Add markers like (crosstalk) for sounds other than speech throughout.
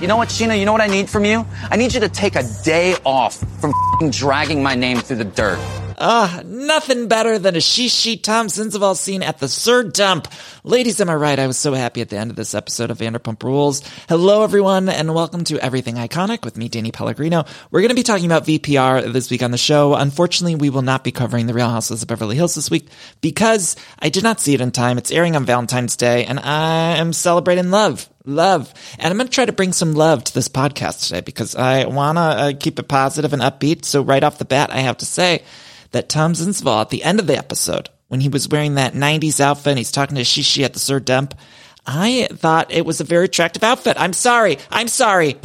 You know what, Scheana? You know what I need from you? I need you to take a day off from dragging my name through the dirt. Ah, nothing better than a Shishi Tom Sinseval scene at the SUR Dump. Ladies, am I right? I was so happy at the end of this episode of Vanderpump Rules. Hello, everyone, and welcome to Everything Iconic with me, Danny Pellegrino. We're going to be talking about VPR this week on the show. Unfortunately, we will not be covering The Real Houses of Beverly Hills this week because I did not see it in time. It's airing on Valentine's Day, and I am celebrating love love. And I'm going to try to bring some love to this podcast today because I want to uh, keep it positive and upbeat. So right off the bat, I have to say that Tom Zinsval at the end of the episode, when he was wearing that 90s outfit and he's talking to Shishi at the SUR Dump, I thought it was a very attractive outfit. I'm sorry. I'm sorry.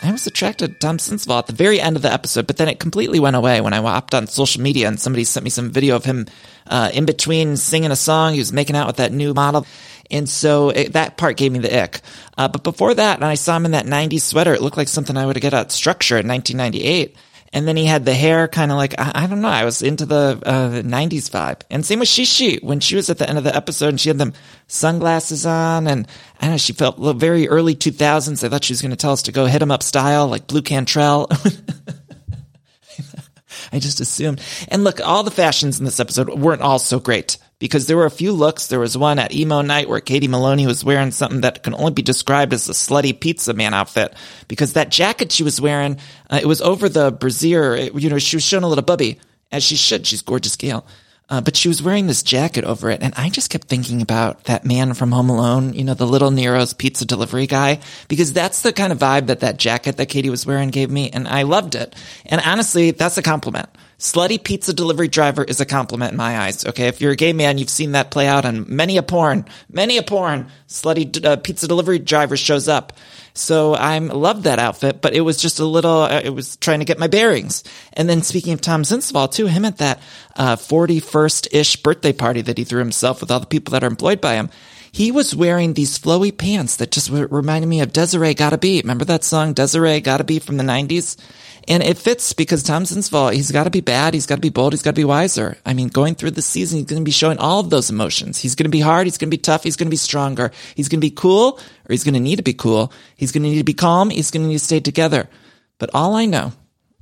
I was attracted to Tom at the very end of the episode, but then it completely went away when I hopped on social media and somebody sent me some video of him uh, in between singing a song. He was making out with that new model. And so it, that part gave me the ick. Uh, but before that, I saw him in that 90s sweater, it looked like something I would have got at Structure in 1998. And then he had the hair kind of like, I, I, don't know, I was into the, uh, the 90s vibe. And same with Shishi, when she was at the end of the episode and she had them sunglasses on and I don't know, she felt very early 2000s. I thought she was going to tell us to go hit him up style, like Blu Cantrell. (laughs) I just assumed. And look, all the fashions in this episode weren't all so great because there were a few looks. There was one at emo night where Katie Maloney was wearing something that can only be described as a slutty pizza man outfit because that jacket she was wearing, uh, it was over the brassiere. It, you know, she was showing a little bubby as she should. She's gorgeous Gail. Uh, but she was wearing this jacket over it. And I just kept thinking about that man from Home Alone, you know, the little Nero's pizza delivery guy, because that's the kind of vibe that that jacket that Katie was wearing gave me. And I loved it. And honestly, that's a compliment. Slutty pizza delivery driver is a compliment in my eyes. Okay. If you're a gay man, you've seen that play out on many a porn, many a porn. Slutty uh, pizza delivery driver shows up. So I loved that outfit, but it was just a little, uh, it was trying to get my bearings. And then speaking of Tom Zinsval too, him at that, uh, 41st ish birthday party that he threw himself with all the people that are employed by him. He was wearing these flowy pants that just reminded me of Des'ree Gotta Be. Remember that song, Des'ree Gotta Be from the 90s? And it fits because Tom Zinsval, he's got to be bad. He's got to be bold. He's got to be wiser. I mean, going through the season, he's going to be showing all of those emotions. He's going to be hard. He's going to be tough. He's going to be stronger. He's going to be cool or he's going to need to be cool. He's going to need to be calm. He's going to need to stay together. But all I know,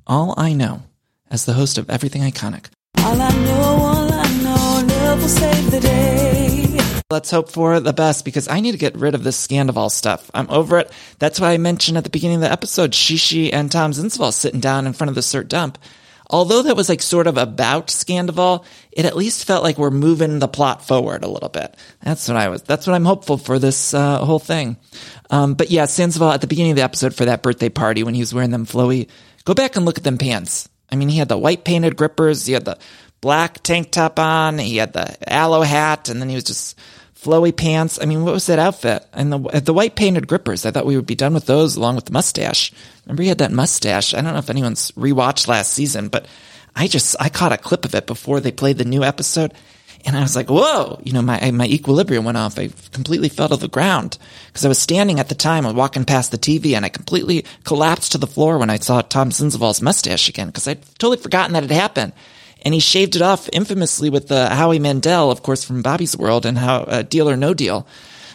all I know as the host of Everything Iconic, All I know, all I know, love will save the day. Let's hope for the best because I need to get rid of this Scandoval stuff. I'm over it. That's why I mentioned at the beginning of the episode, Shishi and Tom Zinsval sitting down in front of the cert dump. Although that was like sort of about Scandoval, it at least felt like we're moving the plot forward a little bit. That's what I was, that's what I'm hopeful for this uh, whole thing. Um, but yeah, Sandoval at the beginning of the episode for that birthday party when he was wearing them flowy, go back and look at them pants. I mean, he had the white painted grippers, he had the black tank top on, he had the aloe hat, and then he was just flowy pants. I mean, what was that outfit? And the the white painted grippers. I thought we would be done with those along with the mustache. Remember he had that mustache. I don't know if anyone's rewatched last season, but I just I caught a clip of it before they played the new episode. And I was like, whoa, you know, my, my equilibrium went off. I completely fell to the ground because I was standing at the time, was walking past the TV and I completely collapsed to the floor when I saw Tom Sinseval's mustache again because I'd totally forgotten that it happened and he shaved it off infamously with uh, Howie Mandel, of course, from Bobby's World, and how uh, Deal or No Deal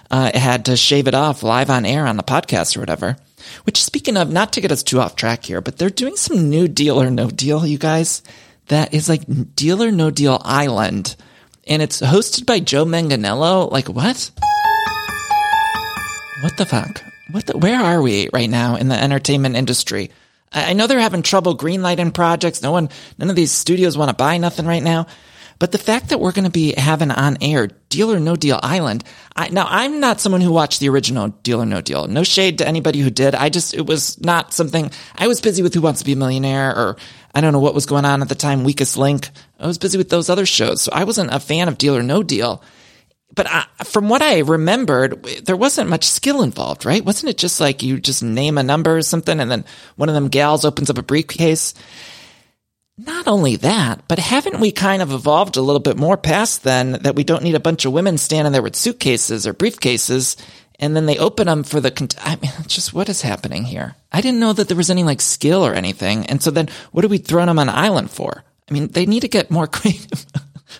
uh, had to shave it off live on air on the podcast or whatever. Which, speaking of, not to get us too off track here, but they're doing some new Deal or No Deal, you guys. That is like Deal or No Deal Island, and it's hosted by Joe Manganiello. Like what? What the fuck? What the, where are we right now in the entertainment industry? I know they're having trouble greenlighting projects. No one, none of these studios want to buy nothing right now. But the fact that we're going to be having on air Deal or No Deal Island. I, now, I'm not someone who watched the original Deal or No Deal. No shade to anybody who did. I just, it was not something, I was busy with Who Wants to Be a Millionaire or I don't know what was going on at the time, Weakest Link. I was busy with those other shows. So I wasn't a fan of Deal or No Deal. But I, from what I remembered, there wasn't much skill involved, right? Wasn't it just like you just name a number or something and then one of them gals opens up a briefcase? Not only that, but haven't we kind of evolved a little bit more past then that we don't need a bunch of women standing there with suitcases or briefcases and then they open them for the, con- I mean, (laughs) just what is happening here? I didn't know that there was any like skill or anything. And so then what are we throwing them on an island for? I mean, they need to get more (laughs) creative.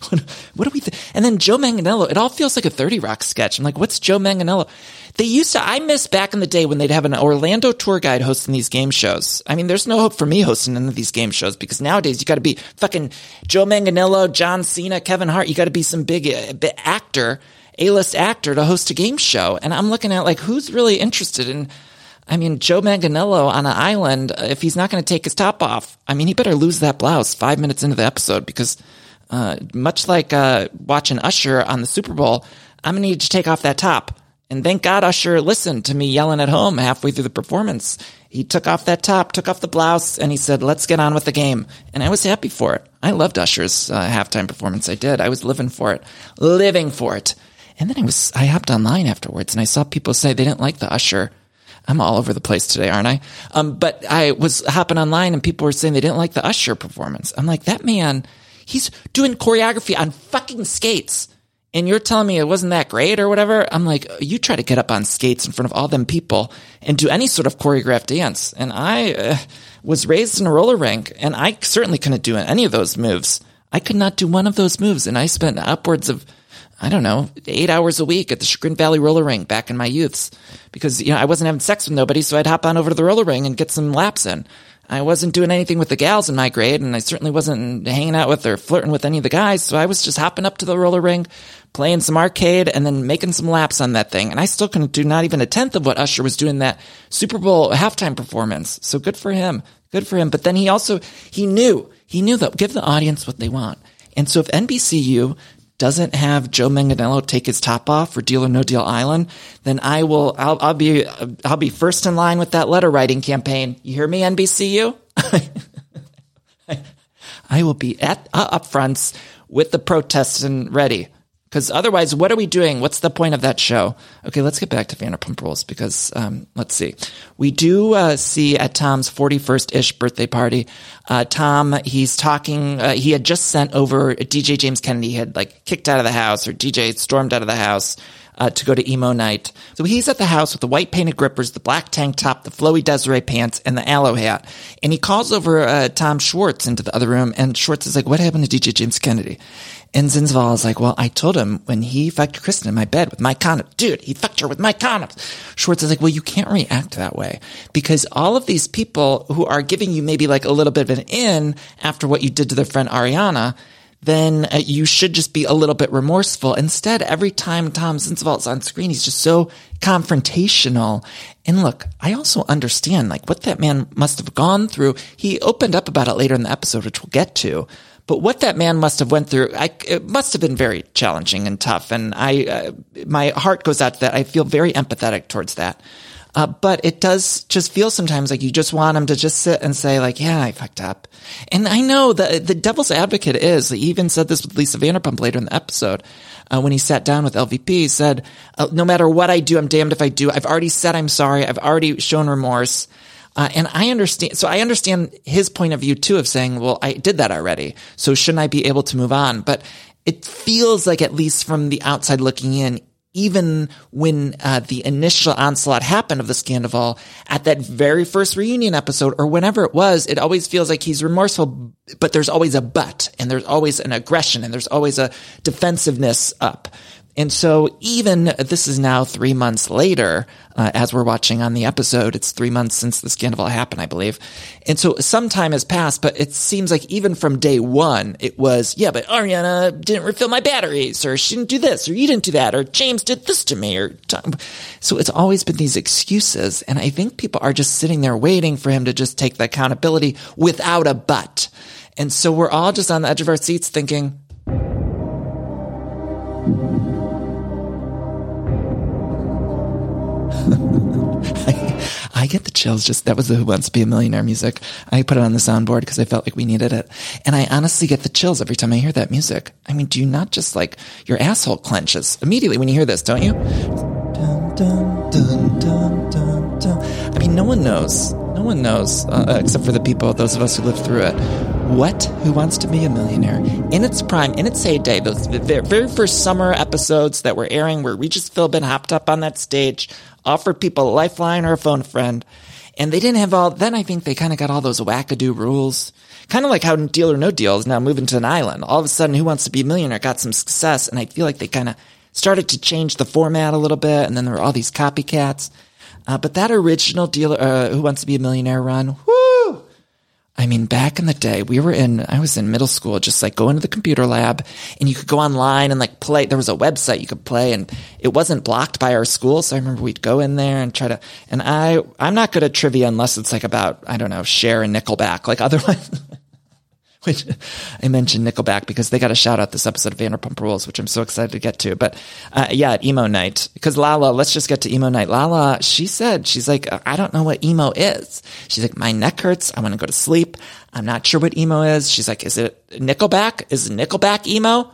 (laughs) what, do we And then Joe Manganiello, it all feels like a 30 Rock sketch. I'm like, what's Joe Manganiello? They used to, I miss back in the day when they'd have an Orlando tour guide hosting these game shows. I mean, there's no hope for me hosting any of these game shows because nowadays you got to be fucking Joe Manganiello, John Cena, Kevin Hart. You got to be some big, uh, big actor, A-list actor to host a game show. And I'm looking at like, who's really interested in, I mean, Joe Manganiello on an island, if he's not going to take his top off, I mean, he better lose that blouse five minutes into the episode because, uh, much like, uh, watching Usher on the Super Bowl, I'm going to need to take off that top. And thank God Usher listened to me yelling at home halfway through the performance. He took off that top, took off the blouse, and he said, let's get on with the game. And I was happy for it. I loved Usher's uh, halftime performance. I did. I was living for it, living for it. And then I was, I hopped online afterwards and I saw people say they didn't like the Usher. I'm all over the place today, aren't I? Um, but I was hopping online and people were saying they didn't like the Usher performance. I'm like, that man, he's doing choreography on fucking skates and you're telling me it wasn't that great or whatever, I'm like, you try to get up on skates in front of all them people and do any sort of choreographed dance. And I uh, was raised in a roller rink and I certainly couldn't do any of those moves. I could not do one of those moves. And I spent upwards of, I don't know, eight hours a week at the Chagrin Valley roller rink back in my youths because, you know, I wasn't having sex with nobody. So I'd hop on over to the roller rink and get some laps in. I wasn't doing anything with the gals in my grade, and I certainly wasn't hanging out with or flirting with any of the guys. So I was just hopping up to the roller ring, playing some arcade, and then making some laps on that thing. And I still couldn't do not even a tenth of what Usher was doing that Super Bowl halftime performance. So good for him. Good for him. But then he also, he knew, he knew that give the audience what they want. And so if NBCU doesn't have Joe Manganiello take his top off for Deal or No Deal Island, then I will, I'll, I'll be, I'll be first in line with that letter writing campaign. You hear me, NBCU? (laughs) I will be at uh, up fronts with the protests and ready. Because otherwise, what are we doing? What's the point of that show? Okay, let's get back to Vanderpump Rules because um, let's see. We do uh, see at Tom's 41st ish birthday party, uh, Tom, he's talking, uh, he had just sent over DJ James Kennedy, had like kicked out of the house or DJ stormed out of the house. Uh, to go to emo night. So he's at the house with the white painted grippers, the black tank top, the flowy Des'ree pants, and the aloe hat. And he calls over uh, Tom Schwartz into the other room, and Schwartz is like, "What happened to DJ James Kennedy?" And Zinzval is like, well, I told him when he fucked Kristen in my bed with my condom. Dude, he fucked her with my condoms. Schwartz is like, well, you can't react that way because all of these people who are giving you maybe like a little bit of an in after what you did to their friend Ariana, then uh, you should just be a little bit remorseful. Instead, every time Tom Zinzval's on screen, he's just so confrontational. And look, I also understand like what that man must have gone through. He opened up about it later in the episode, which we'll get to. But what that man must have went through, I, it must have been very challenging and tough. And I, uh, my heart goes out to that. I feel very empathetic towards that. Uh, but it does just feel sometimes like you just want him to just sit and say like, yeah, I fucked up. And I know the, the devil's advocate is, he even said this with Lisa Vanderpump later in the episode, uh, when he sat down with LVP, he said, uh, no matter what I do, I'm damned if I do. I've already said I'm sorry. I've already shown remorse. Uh, and I understand, so I understand his point of view too of saying, well, I did that already. So shouldn't I be able to move on? But it feels like at least from the outside looking in, even when uh, the initial onslaught happened of the Scandoval at that very first reunion episode or whenever it was, it always feels like he's remorseful, but there's always a but and there's always an aggression and there's always a defensiveness up. And so even this is now three months later, uh, as we're watching on the episode, it's three months since the scandal happened, I believe. And so some time has passed, but it seems like even from day one, it was, yeah, but Ariana didn't refill my batteries or she didn't do this or you didn't do that or James did this to me or, so it's always been these excuses. And I think people are just sitting there waiting for him to just take the accountability without a but. And so we're all just on the edge of our seats thinking, I, get the chills. Just that was the Who Wants to Be a Millionaire music. I put it on the soundboard because I felt like we needed it. And I honestly get the chills every time I hear that music. I mean, do you not just like your asshole clenches immediately when you hear this, don't you? Dun, dun, dun. I mean, no one knows. No one knows, uh, except for the people, those of us who lived through it. What Who Wants to Be a Millionaire in its prime, in its heyday, those very first summer episodes that were airing where Regis Philbin hopped up on that stage, offered people a lifeline or a phone friend, and they didn't have all, then I think they kind of got all those wackadoo rules. Kind of like how Deal or No Deal is now moving to an island. All of a sudden, Who Wants to Be a Millionaire got some success, and I feel like they kind of started to change the format a little bit, and then there were all these copycats. Uh, but that original Deal, uh, Who Wants to Be a Millionaire run, whoo! I mean, back in the day, we were in, I was in middle school, just like going to the computer lab and you could go online and like play. There was a website you could play and it wasn't blocked by our school. So I remember we'd go in there and try to, and I, I'm not good at trivia unless it's like about, I don't know, Cher and Nickelback. Like otherwise, (laughs) (laughs) which I mentioned Nickelback because they got a shout out this episode of Vanderpump Rules, which I'm so excited to get to. But uh, yeah, at emo night, because Lala, let's just get to emo night. Lala, she said, she's like, I don't know what emo is. She's like, my neck hurts. I want to go to sleep. I'm not sure what emo is. She's like, is it Nickelback? Is Nickelback emo?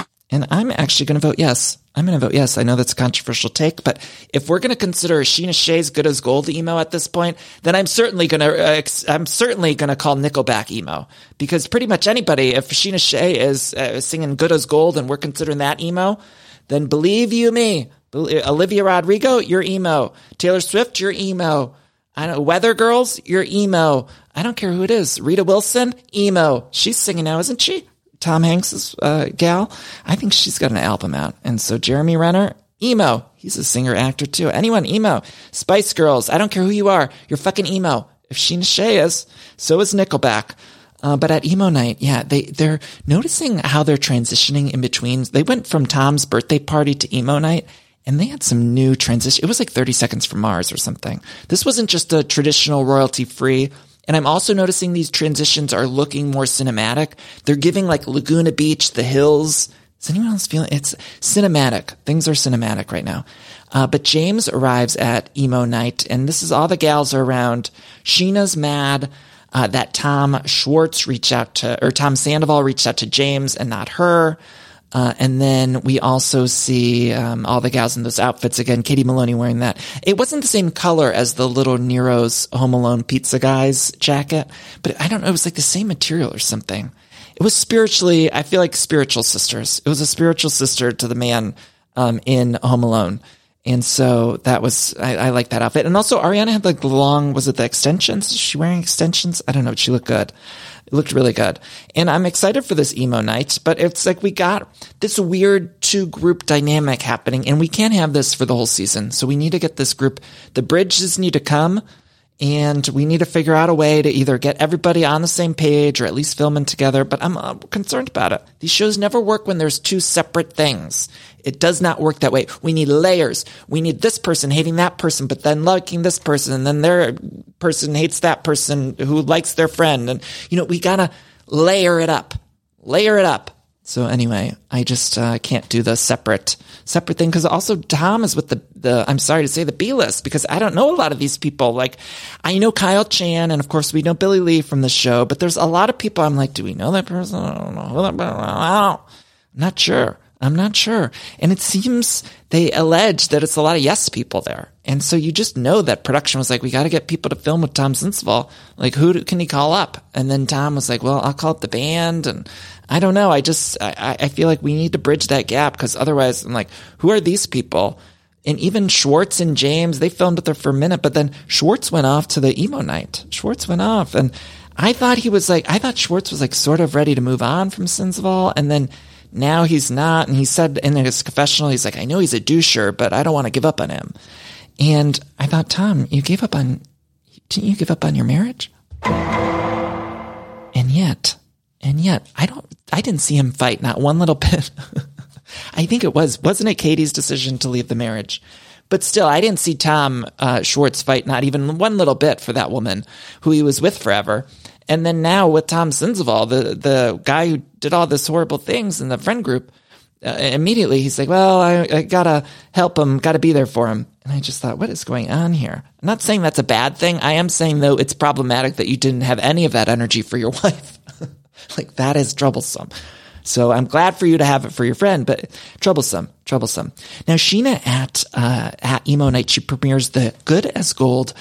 (laughs) And I'm actually going to vote yes. I'm going to vote yes. I know that's a controversial take, but if we're going to consider Scheana Shay's good as gold emo at this point, then I'm certainly going to, uh, I'm certainly going to call Nickelback emo because pretty much anybody, if Scheana Shay is uh, singing good as gold and we're considering that emo, then believe you me, Olivia Rodrigo, you're emo. Taylor Swift, you're emo. I don't Weather Girls, you're emo. I don't care who it is. Rita Wilson, emo. She's singing now, isn't she? Tom Hanks's uh, gal. I think she's got an album out. And so Jeremy Renner, emo. He's a singer actor too. Anyone, emo. Spice Girls. I don't care who you are. You're fucking emo. If Scheana Shay is, so is Nickelback. Uh, but at emo night, yeah, they, they're noticing how they're transitioning in between. They went from Tom's birthday party to emo night and they had some new transition. It was like 30 seconds from Mars or something. This wasn't just a traditional royalty free and I'm also noticing these transitions are looking more cinematic. They're giving like Laguna Beach, the hills. Is anyone else feeling it's cinematic? Things are cinematic right now. Uh, but James arrives at emo night, and this is all the gals are around. Scheana's mad uh, that Tom Schwartz reached out to, or Tom Sandoval reached out to James and not her. Uh, and then we also see um, all the gals in those outfits again. Katie Maloney wearing that. It wasn't the same color as the little Nero's Home Alone pizza guy's jacket, but I don't know. It was like the same material or something. It was spiritually. I feel like spiritual sisters. It was a spiritual sister to the man um, in Home Alone. And so that was, I, I like that outfit. And also Ariana had like long, was it the extensions? Is she wearing extensions? I don't know, but she looked good. Looked really good. And I'm excited for this emo night, but it's like we got this weird two group dynamic happening and we can't have this for the whole season. So we need to get this group, the bridges need to come and we need to figure out a way to either get everybody on the same page or at least filming together. But I'm uh, concerned about it. These shows never work when there's two separate things. It does not work that way. We need layers. We need this person hating that person, but then liking this person, and then their person hates that person who likes their friend. And, you know, we gotta layer it up. Layer it up. So anyway, I just uh, can't do the separate separate thing because also Tom is with the the I'm sorry to say the B list because I don't know a lot of these people. Like I know Kyle Chan and of course we know Billy Lee from the show, but there's a lot of people I'm like, do we know that person? I don't know. I don't, I'm not sure. I'm not sure. And it seems they allege that it's a lot of yes people there. And so you just know that production was like, we got to get people to film with Tom Sensival. Like, who can he call up? And then Tom was like, well, I'll call up the band. And I don't know. I just, I, I feel like we need to bridge that gap because otherwise I'm like, who are these people? And even Schwartz and James, they filmed with her for a minute, but then Schwartz went off to the emo night. Schwartz went off and I thought he was like, I thought Schwartz was like sort of ready to move on from Sensival. And then now he's not. And he said in his confessional, he's like, I know he's a doucher, but I don't want to give up on him. And I thought, Tom, you gave up on, didn't you give up on your marriage? And yet, and yet, I don't, I didn't see him fight not one little (laughs) bit. I think it was, wasn't it Katie's decision to leave the marriage? But still, I didn't see Tom uh, Schwartz fight not even one little bit for that woman who he was with forever. And then now with Tom Sensival, the the guy who did all this horrible things in the friend group, uh, immediately he's like, well, I, I gotta help him, gotta be there for him. And I just thought, what is going on here? I'm not saying that's a bad thing. I am saying though, it's problematic that you didn't have any of that energy for your (laughs) wife. like that is troublesome. So I'm glad for you to have it for your friend, but troublesome, troublesome. Now Scheana at uh, at emo night she premieres the Good as Gold,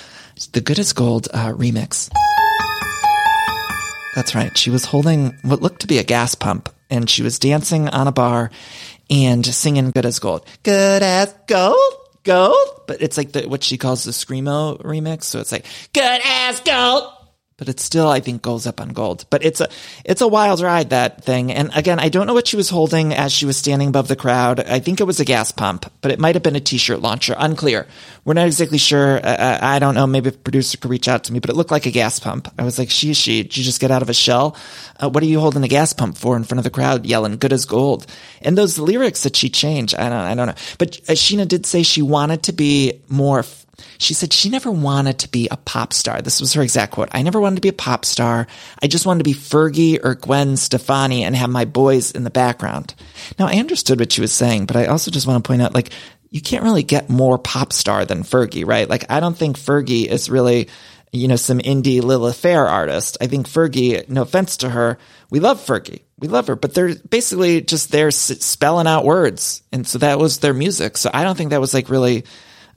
the Good as Gold uh, remix. That's right. She was holding what looked to be a gas pump, and she was dancing on a bar and singing "Good as Gold." Good as gold, gold. But it's like the, what she calls the screamo remix. So it's like "Good as gold." But it still I think goes up on gold. But it's a it's a wild ride that thing. And again, I don't know what she was holding as she was standing above the crowd. I think it was a gas pump, but it might have been a t-shirt launcher. Unclear. We're not exactly sure. Uh, I don't know. Maybe a producer could reach out to me, but it looked like a gas pump. I was like, she she. Did you just get out of a shell? Uh, what are you holding a gas pump for in front of the crowd, yelling "good as gold"? And those lyrics that she changed, I don't I don't know. But uh, Scheana did say she wanted to be more she said she never wanted to be a pop star. This was her exact quote. I never wanted to be a pop star. I just wanted to be Fergie or Gwen Stefani and have my boys in the background. Now I understood what she was saying, but I also just want to point out, like, you can't really get more pop star than Fergie, right? Like, I don't think Fergie is really, you know, some indie Lilith Fair artist. I think Fergie, no offense to her, we love Fergie. We love her, but they're basically just there spelling out words. And so that was their music. So I don't think that was like really,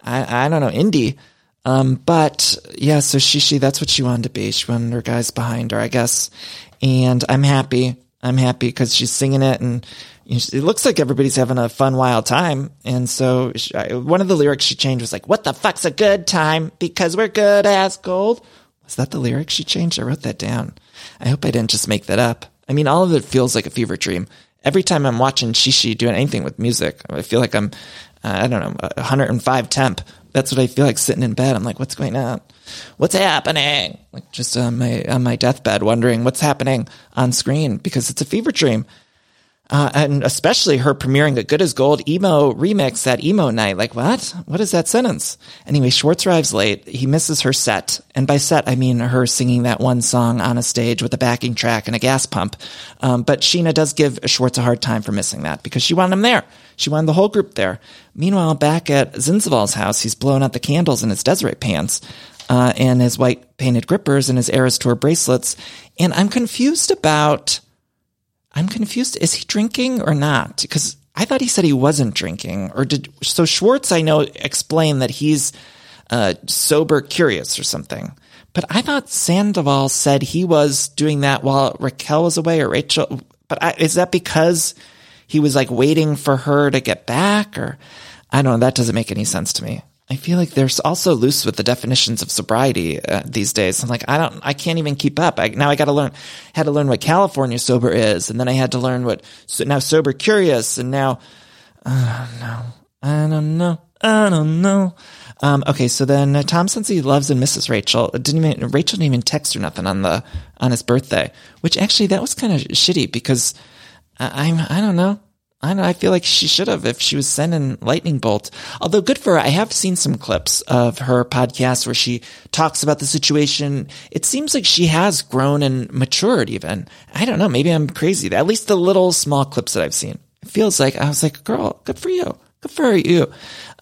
I, I don't know, indie. Um, but yeah, so Shishi, that's what she wanted to be. She wanted her guys behind her, I guess. And I'm happy. I'm happy because she's singing it and it looks like everybody's having a fun, wild time. And so she, one of the lyrics she changed was like, what the fuck's a good time? Because we're good as gold. Was that the lyric she changed? I wrote that down. I hope I didn't just make that up. I mean, all of it feels like a fever dream. Every time I'm watching Shishi doing anything with music, I feel like I'm Uh, I don't know, 105 temp. That's what I feel like sitting in bed. I'm like, what's going on? What's happening? Like just on my on my deathbed, wondering what's happening on screen because it's a fever dream. Uh, and especially her premiering a Good as Gold emo remix that emo night. Like, what? What is that sentence? Anyway, Schwartz arrives late. He misses her set. And by set, I mean her singing that one song on a stage with a backing track and a gas pump. Um, but Scheana does give Schwartz a hard time for missing that because she wanted him there. She wanted the whole group there. Meanwhile, back at Zinzal's house, he's blowing out the candles in his Des'ree pants. Uh, and his white painted grippers and his Eras Tour bracelets. And I'm confused about I'm confused. Is he drinking or not? Because I thought he said he wasn't drinking. Or did so? Schwartz, I know, explained that he's uh, sober curious or something. But I thought Sandoval said he was doing that while Raquel was away or Rachel. But I, is that because he was like waiting for her to get back? Or I don't know. That doesn't make any sense to me. I feel like they're also loose with the definitions of sobriety uh, these days. I'm like, I don't, I can't even keep up. I, now I got to learn, had to learn what California sober is, and then I had to learn what so now sober curious, and now, uh, no, I don't know, I don't know. Um, okay, so then uh, Tom says he loves and misses Rachel. Didn't even Rachel didn't even text or nothing on the on his birthday, which actually that was kind of shitty because I, I'm I don't know. I know, I feel like she should have if she was sending lightning bolt. Although good for her. I have seen some clips of her podcast where she talks about the situation. It seems like she has grown and matured even. I don't know. Maybe I'm crazy. At least the little small clips that I've seen. It feels like I was like, girl, good for you. Good for you.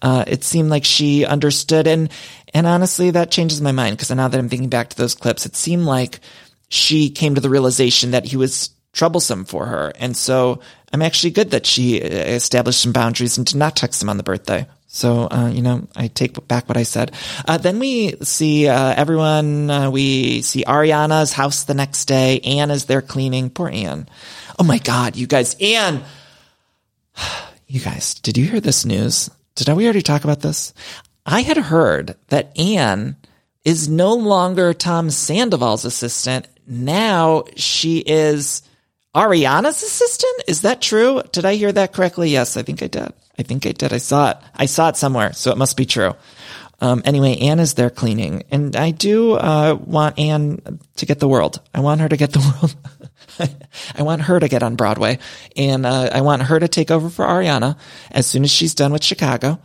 Uh, it seemed like she understood and, and honestly, that changes my mind because now that I'm thinking back to those clips, it seemed like she came to the realization that he was troublesome for her. And so I'm actually good that she uh, established some boundaries and did not text him on the birthday. So, uh, you know, I take back what I said. Uh, then we see uh, everyone, uh, we see Ariana's house the next day. Anne is there cleaning. Poor Anne. Oh my God, you guys. Anne, (sighs) you guys, did you hear this news? Did we already talk about this? I had heard that Anne is no longer Tom Sandoval's assistant. Now she is Ariana's assistant? Is that true? Did I hear that correctly? Yes, I think I did. I think I did. I saw it. I saw it somewhere, so it must be true. Um, anyway, Anne is there cleaning, and I do uh, want Anne to get the world. I want her to get the world. (laughs) I want her to get on Broadway, and uh, I want her to take over for Ariana as soon as she's done with Chicago.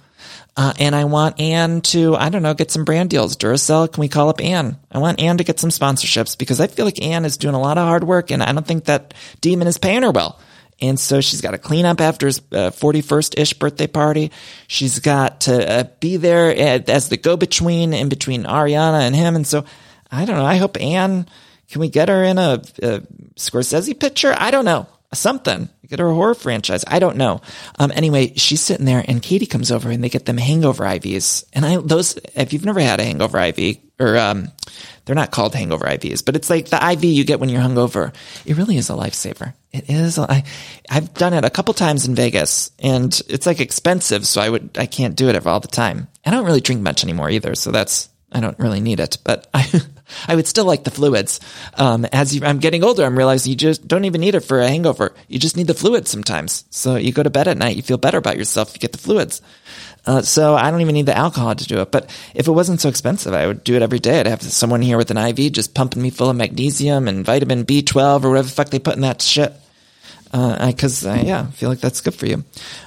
Uh, and I want Anne to, I don't know, get some brand deals. Duracell, can we call up Anne? I want Anne to get some sponsorships because I feel like Anne is doing a lot of hard work and I don't think that Demon is paying her well. And so she's got to clean up after his uh, 41st ish birthday party. She's got to uh, be there as the go between in between Ariana and him. And so I don't know. I hope Anne, can we get her in a, a Scorsese picture? I don't know. Something. Get her a horror franchise. I don't know. Um, anyway, she's sitting there and Katie comes over and they get them hangover IVs. And I, those, if you've never had a hangover IV or, um, they're not called hangover IVs, but it's like the IV you get when you're hungover. It really is a lifesaver. It is. I, I've done it a couple times in Vegas and it's like expensive. So I would, I can't do it all the time. I don't really drink much anymore either. So that's, I don't really need it, but I, (laughs) I would still like the fluids. Um, as you, I'm getting older, I'm realizing you just don't even need it for a hangover. You just need the fluids sometimes. So you go to bed at night, you feel better about yourself. You get the fluids. Uh, so I don't even need the alcohol to do it. But if it wasn't so expensive, I would do it every day. I'd have someone here with an IV just pumping me full of magnesium and vitamin B12 or whatever the fuck they put in that shit. Uh, cause, uh, yeah, I feel like that's good for you.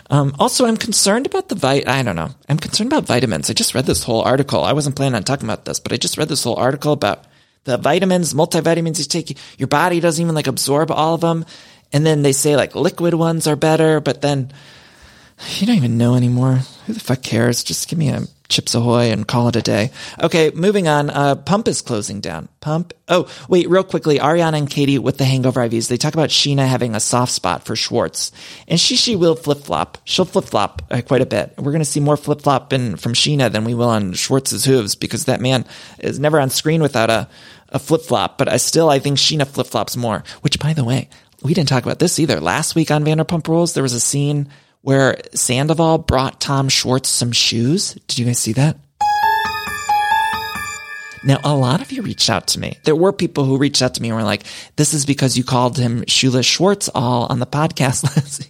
Um, also, I'm concerned about the vit. I don't know. I'm concerned about vitamins. I just read this whole article. I wasn't planning on talking about this, but I just read this whole article about the vitamins, multivitamins you take. Your body doesn't even like absorb all of them. And then they say like liquid ones are better, but then you don't even know anymore. Who the fuck cares? Just give me a Chips Ahoy and call it a day. Okay, moving on. Uh, Pump is closing down. Pump. Oh, wait, real quickly. Ariana and Katie with the hangover IVs. They talk about Scheana having a soft spot for Schwartz. And she, she will flip flop. She'll flip flop uh, quite a bit. We're going to see more flip flop from Scheana than we will on Schwartz's hooves because that man is never on screen without a, a flip flop. But I still, I think Scheana flip flops more, which by the way, we didn't talk about this either. Last week on Vanderpump Rules, there was a scene where Sandoval brought Tom Schwartz some shoes. Did you guys see that? Now, a lot of you reached out to me. There were people who reached out to me and were like, this is because you called him Shoeless Schwartz all on the podcast (laughs) last.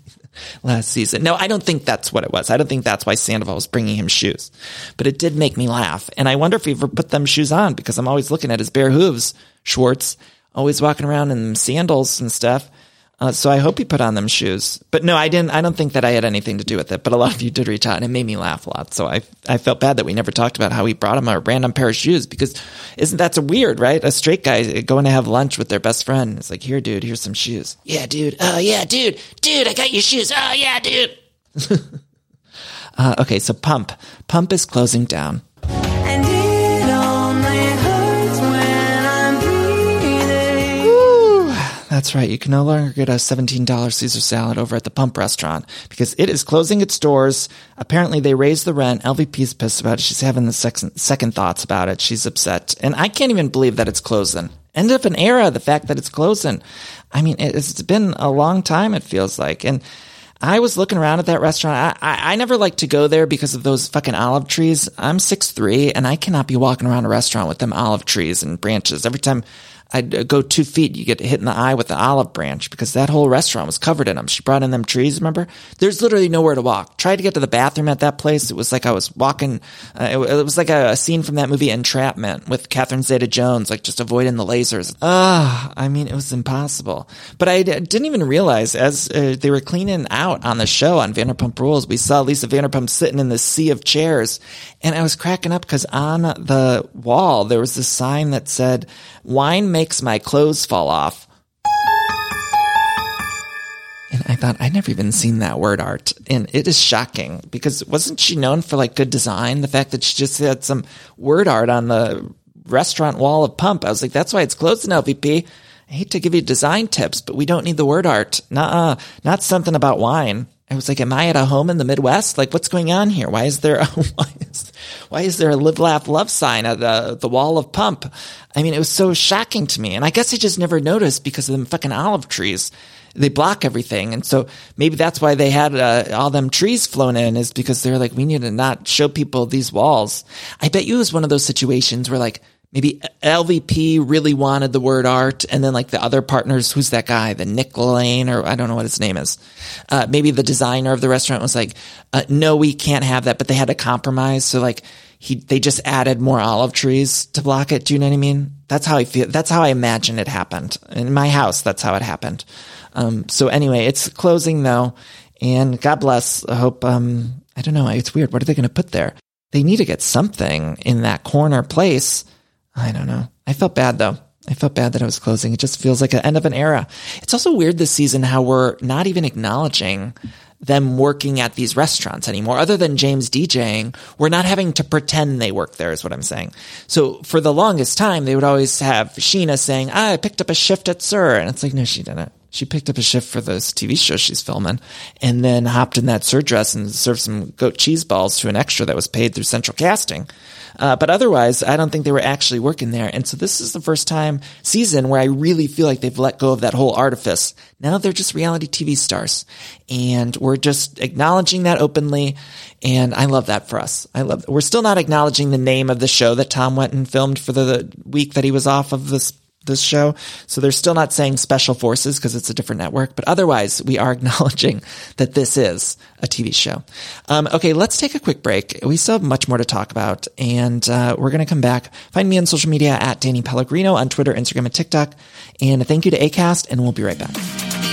Last season. No, I don't think that's what it was. I don't think that's why Sandoval was bringing him shoes, but it did make me laugh. And I wonder if he ever put them shoes on because I'm always looking at his bare hooves, Schwartz, always walking around in sandals and stuff. Uh, so I hope he put on them shoes. But no, I didn't. I don't think that I had anything to do with it. But a lot of you did reach out, and it made me laugh a lot. So I I felt bad that we never talked about how he brought him a random pair of shoes because isn't that so weird, right? A straight guy going to have lunch with their best friend. It's like, here, dude, here's some shoes. Yeah, dude. Oh yeah, dude. Dude, I got your shoes. Oh yeah, dude. (laughs) uh, okay, so Pump. Pump is closing down. That's right. You can no longer get a $17 Caesar salad over at the Pump restaurant because it is closing its doors. Apparently they raised the rent. LVP's pissed about it. She's having the second, second thoughts about it. She's upset. And I can't even believe that it's closing. End of an era, the fact that it's closing. I mean, it's been a long time, it feels like. And I was looking around at that restaurant. I, I, I never like to go there because of those fucking olive trees. I'm six three, and I cannot be walking around a restaurant with them olive trees and branches. Every time I'd go two feet, you get hit in the eye with the olive branch because that whole restaurant was covered in them. She brought in them trees, remember? There's literally nowhere to walk. Tried to get to the bathroom at that place. It was like I was walking, uh, it, it, was like a, a, scene from that movie Entrapment with Catherine Zeta Jones, like just avoiding the lasers. Ah, I mean, it was impossible. But I d- didn't even realize as uh, they were cleaning out on the show on Vanderpump Rules, we saw Lisa Vanderpump sitting in the sea of chairs. And I was cracking up because on the wall, there was this sign that said, wine makes my clothes fall off. And I thought, I'd never even seen that word art. And it is shocking because wasn't she known for like good design? The fact that she just had some word art on the restaurant wall of Pump. I was like, that's why it's closed in LVP. I hate to give you design tips, but we don't need the word art. Nuh-uh. Not something about wine. I was like, am I at a home in the Midwest? Like, what's going on here? Why is there a, (laughs) is, why is there a live, laugh, love sign at the, the wall of pump? I mean, it was so shocking to me. And I guess I just never noticed because of them fucking olive trees. They block everything. And so maybe that's why they had uh, all them trees flown in is because they're like, we need to not show people these walls. I bet you it was one of those situations where like, maybe LVP really wanted the word art, and then like the other partners, who's that guy, the Nick Lane, or I don't know what his name is. Uh, maybe the designer of the restaurant was like, uh, "No, we can't have that," but they had to compromise. So like he, they just added more olive trees to block it. Do you know what I mean? That's how I feel. That's how I imagine it happened in my house. That's how it happened. Um, so anyway, it's closing though, and God bless. I hope. Um, I don't know. It's weird. What are they going to put there? They need to get something in that corner place I don't know. I felt bad though. I felt bad that I was closing. It just feels like an end of an era. It's also weird this season how we're not even acknowledging them working at these restaurants anymore. Other than James DJing, we're not having to pretend they work there is what I'm saying. So for the longest time, they would always have Scheana saying, ah, I picked up a shift at SUR. And it's like, no, she didn't. She picked up a shift for this TV show she's filming and then hopped in that SUR dress and served some goat cheese balls to an extra that was paid through central casting. Uh, but otherwise, I don't think they were actually working there. And so this is the first time season where I really feel like they've let go of that whole artifice. Now they're just reality TV stars and we're just acknowledging that openly. And I love that for us. I love, we're still not acknowledging the name of the show that Tom went and filmed for the week that he was off of this this show. So they're still not saying special forces because it's a different network, but otherwise we are (laughs) acknowledging that this is a TV show. Um, okay, let's take a quick break. We still have much more to talk about and uh, we're going to come back. Find me on social media at Danny Pellegrino on Twitter, Instagram, and TikTok. And thank you to ACAST and we'll be right back.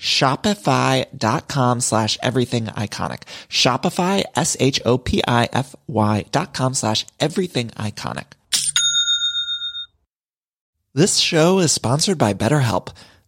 shopify.com slash everything iconic. Shopify, S-H-O-P-I-F-Y dot com slash everything iconic. This show is sponsored by BetterHelp.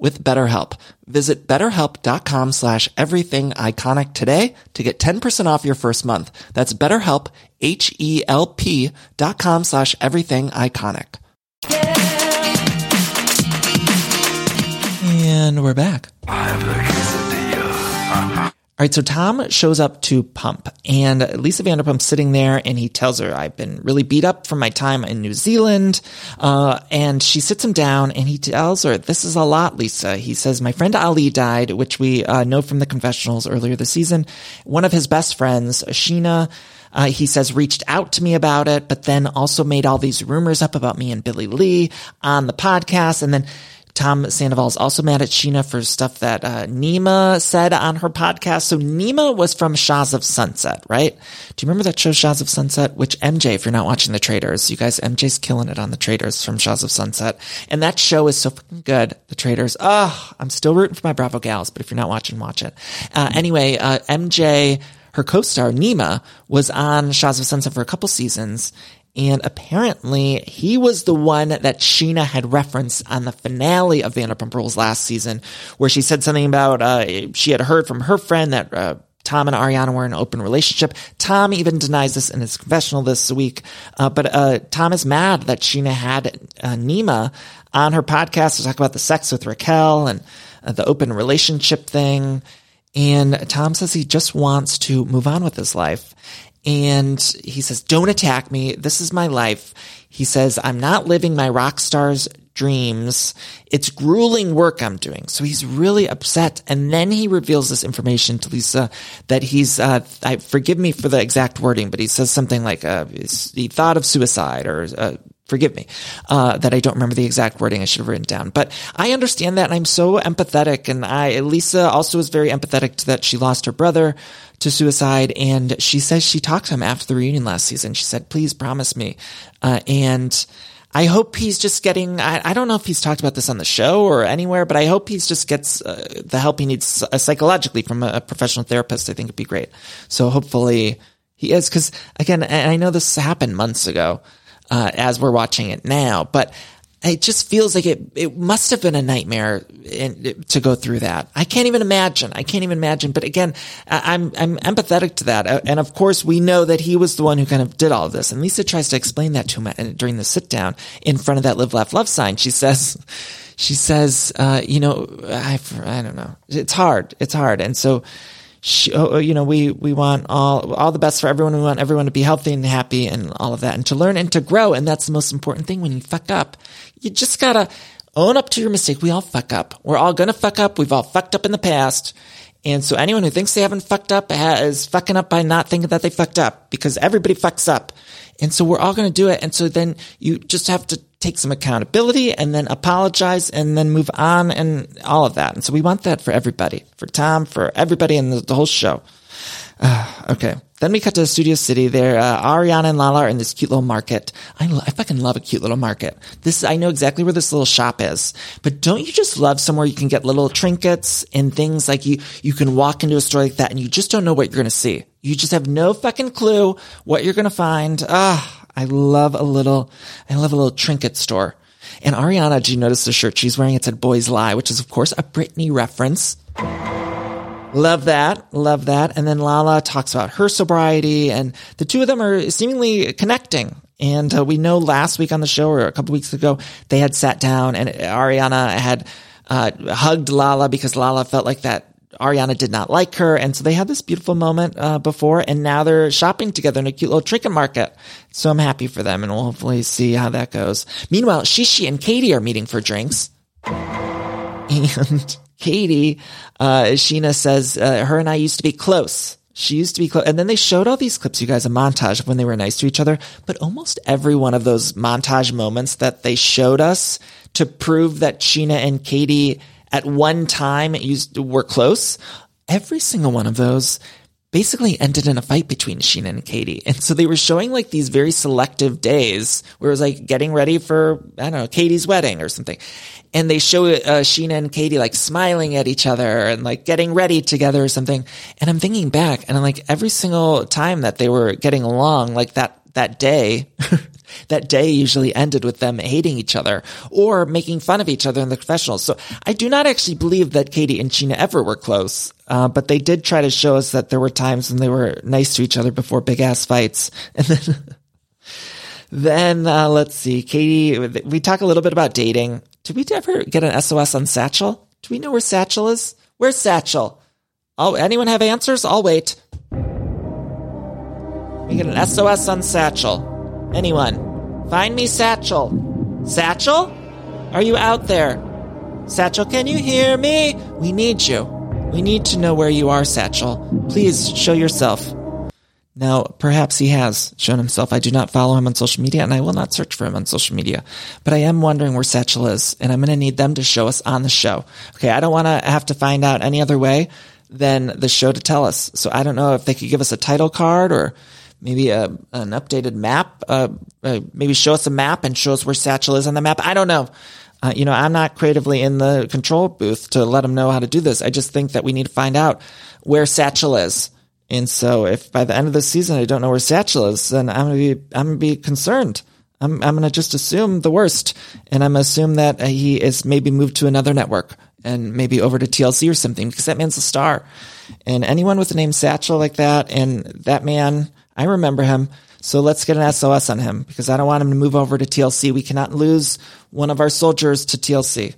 with BetterHelp. Visit betterhelp.com slash everything iconic today to get 10% off your first month. That's betterhelp, H-E-L-P dot com slash everything iconic. And we're back. All right, so Tom shows up to Pump, and Lisa Vanderpump's sitting there, and he tells her, "I've been really beat up from my time in New Zealand." Uh, and she sits him down, and he tells her, "This is a lot, Lisa." He says, "My friend Ali died, which we uh, know from the confessionals earlier this season. One of his best friends, Scheana." Uh, he says reached out to me about it, but then also made all these rumors up about me and Billy Lee on the podcast. And then Tom Sandoval is also mad at Scheana for stuff that uh, Nema said on her podcast. So Nema was from Shahs of Sunset, right? Do you remember that show Shahs of Sunset? Which MJ, if you're not watching The Traitors, you guys, MJ's killing it on The Traitors from Shahs of Sunset. And that show is so fucking good. The Traitors. Oh, I'm still rooting for my Bravo gals, but if you're not watching, watch it. Uh, anyway, uh, MJ, her co-star Nema was on Shahs of Sunset for a couple seasons and apparently he was the one that Scheana had referenced on the finale of Vanderpump Rules last season, where she said something about, uh, she had heard from her friend that, uh, Tom and Ariana were in an open relationship. Tom even denies this in his confessional this week. Uh, but, uh, Tom is mad that Scheana had, uh, Nema on her podcast to talk about the sex with Raquel and uh, the open relationship thing. And Tom says he just wants to move on with his life. And he says, don't attack me. This is my life. He says, I'm not living my rock star's dreams. It's grueling work I'm doing. So he's really upset. And then he reveals this information to Lisa that he's, uh, I, forgive me for the exact wording, but he says something like, uh, he thought of suicide or, uh, forgive me, uh, that I don't remember the exact wording I should have written down. But I understand that and I'm so empathetic. And I, Lisa also is very empathetic to that she lost her brother to suicide. And she says she talked to him after the reunion last season. She said, please promise me. Uh, and, I hope he's just getting, I, I, don't know if he's talked about this on the show or anywhere, but I hope he's just gets uh, the help he needs uh, psychologically from a, a, professional therapist. I think it'd be great. So hopefully he is. Cause again, I know this happened months ago, uh, as we're watching it now, but it just feels like it, it must have been a nightmare in, to go through that. I can't even imagine. I can't even imagine. But again, I'm, I'm empathetic to that. Uh, and of course, we know that he was the one who kind of did all of this. And Lisa tries to explain that to him uh, during the sit down in front of that live, laugh, love sign. She says, she says, uh, you know, I, I don't know. It's hard. It's hard. And so, Uh, uh, you know, we, we want all, all the best for everyone. We want everyone to be healthy and happy and all of that and to learn and to grow. And that's the most important thing when you fuck up. You just gotta own up to your mistake. We all fuck up. We're all gonna fuck up. We've all fucked up in the past. And so anyone who thinks they haven't fucked up is fucking up by not thinking that they fucked up because everybody fucks up. And so we're all going to do it. And so then you just have to take some accountability and then apologize and then move on and all of that. And so we want that for everybody, for Tom, for everybody in the, the whole show. Uh, (sighs) okay. Then we cut to Studio City. There, uh, Ariana and Lala are in this cute little market. I, lo- I fucking love a cute little market. This, I know exactly where this little shop is. But don't you just love somewhere you can get little trinkets and things like you, you can walk into a store like that and you just don't know what you're to see. You just have no fucking clue what you're to find. Ah. I love a little, I love a little trinket store. And Ariana, did you notice the shirt she's wearing? It said Boys Lie, which is of course a Britney reference. Love that. Love that. And then Lala talks about her sobriety and the two of them are seemingly connecting. And uh, we know last week on the show or a couple weeks ago, they had sat down and Ariana had uh, hugged Lala because Lala felt like that Ariana did not like her. And so they had this beautiful moment uh, before, and now they're shopping together in a cute little trinket market. So I'm happy for them, and we'll hopefully see how that goes. Meanwhile, Shishi and Katie are meeting for drinks. (laughs) And Katie, uh, Scheana says, uh, her and I used to be close. She used to be close. And then they showed all these clips, you guys, a montage of when they were nice to each other. But almost every one of those montage moments that they showed us to prove that Scheana and Katie at one time used were close. Every single one of those basically ended in a fight between Scheana and Katie. And so they were showing like these very selective days where it was like getting ready for, I don't know, Katie's wedding or something. And they show uh, Scheana and Katie like smiling at each other and like getting ready together or something. And I'm thinking back and I'm like every single time that they were getting along, like that, that day, (laughs) that day usually ended with them hating each other or making fun of each other in the confessionals. So I do not actually believe that Katie and Scheana ever were close. Uh, but they did try to show us that there were times when they were nice to each other before big ass fights. (laughs) And then, then uh, let's see, Katie. We talk a little bit about dating. Did we ever get an SOS on Satchel? Do we know where Satchel is? Where's Satchel? Oh, anyone have answers? I'll wait. We get an SOS on Satchel. Anyone? Find me Satchel. Satchel? Are you out there? Satchel, can you hear me? We need you. We need to know where you are, Satchel. Please show yourself. Now, perhaps he has shown himself. I do not follow him on social media and I will not search for him on social media. But I am wondering where Satchel is and I'm going to need them to show us on the show. Okay. I don't want to have to find out any other way than the show to tell us. So I don't know if they could give us a title card or maybe a, an updated map, uh, uh, maybe show us a map and show us where Satchel is on the map. I don't know. Uh, you know, I'm not creatively in the control booth to let them know how to do this. I just think that we need to find out where Satchel is. And so if by the end of the season I don't know where Satchel is, then I'm going to be, I'm to be concerned. I'm, I'm going to just assume the worst. And I'm assume that he is maybe moved to another network and maybe over to TLC or something because that man's a star. And anyone with the name Satchel like that and that man, I remember him. So let's get an SOS on him because I don't want him to move over to TLC. We cannot lose one of our soldiers to TLC.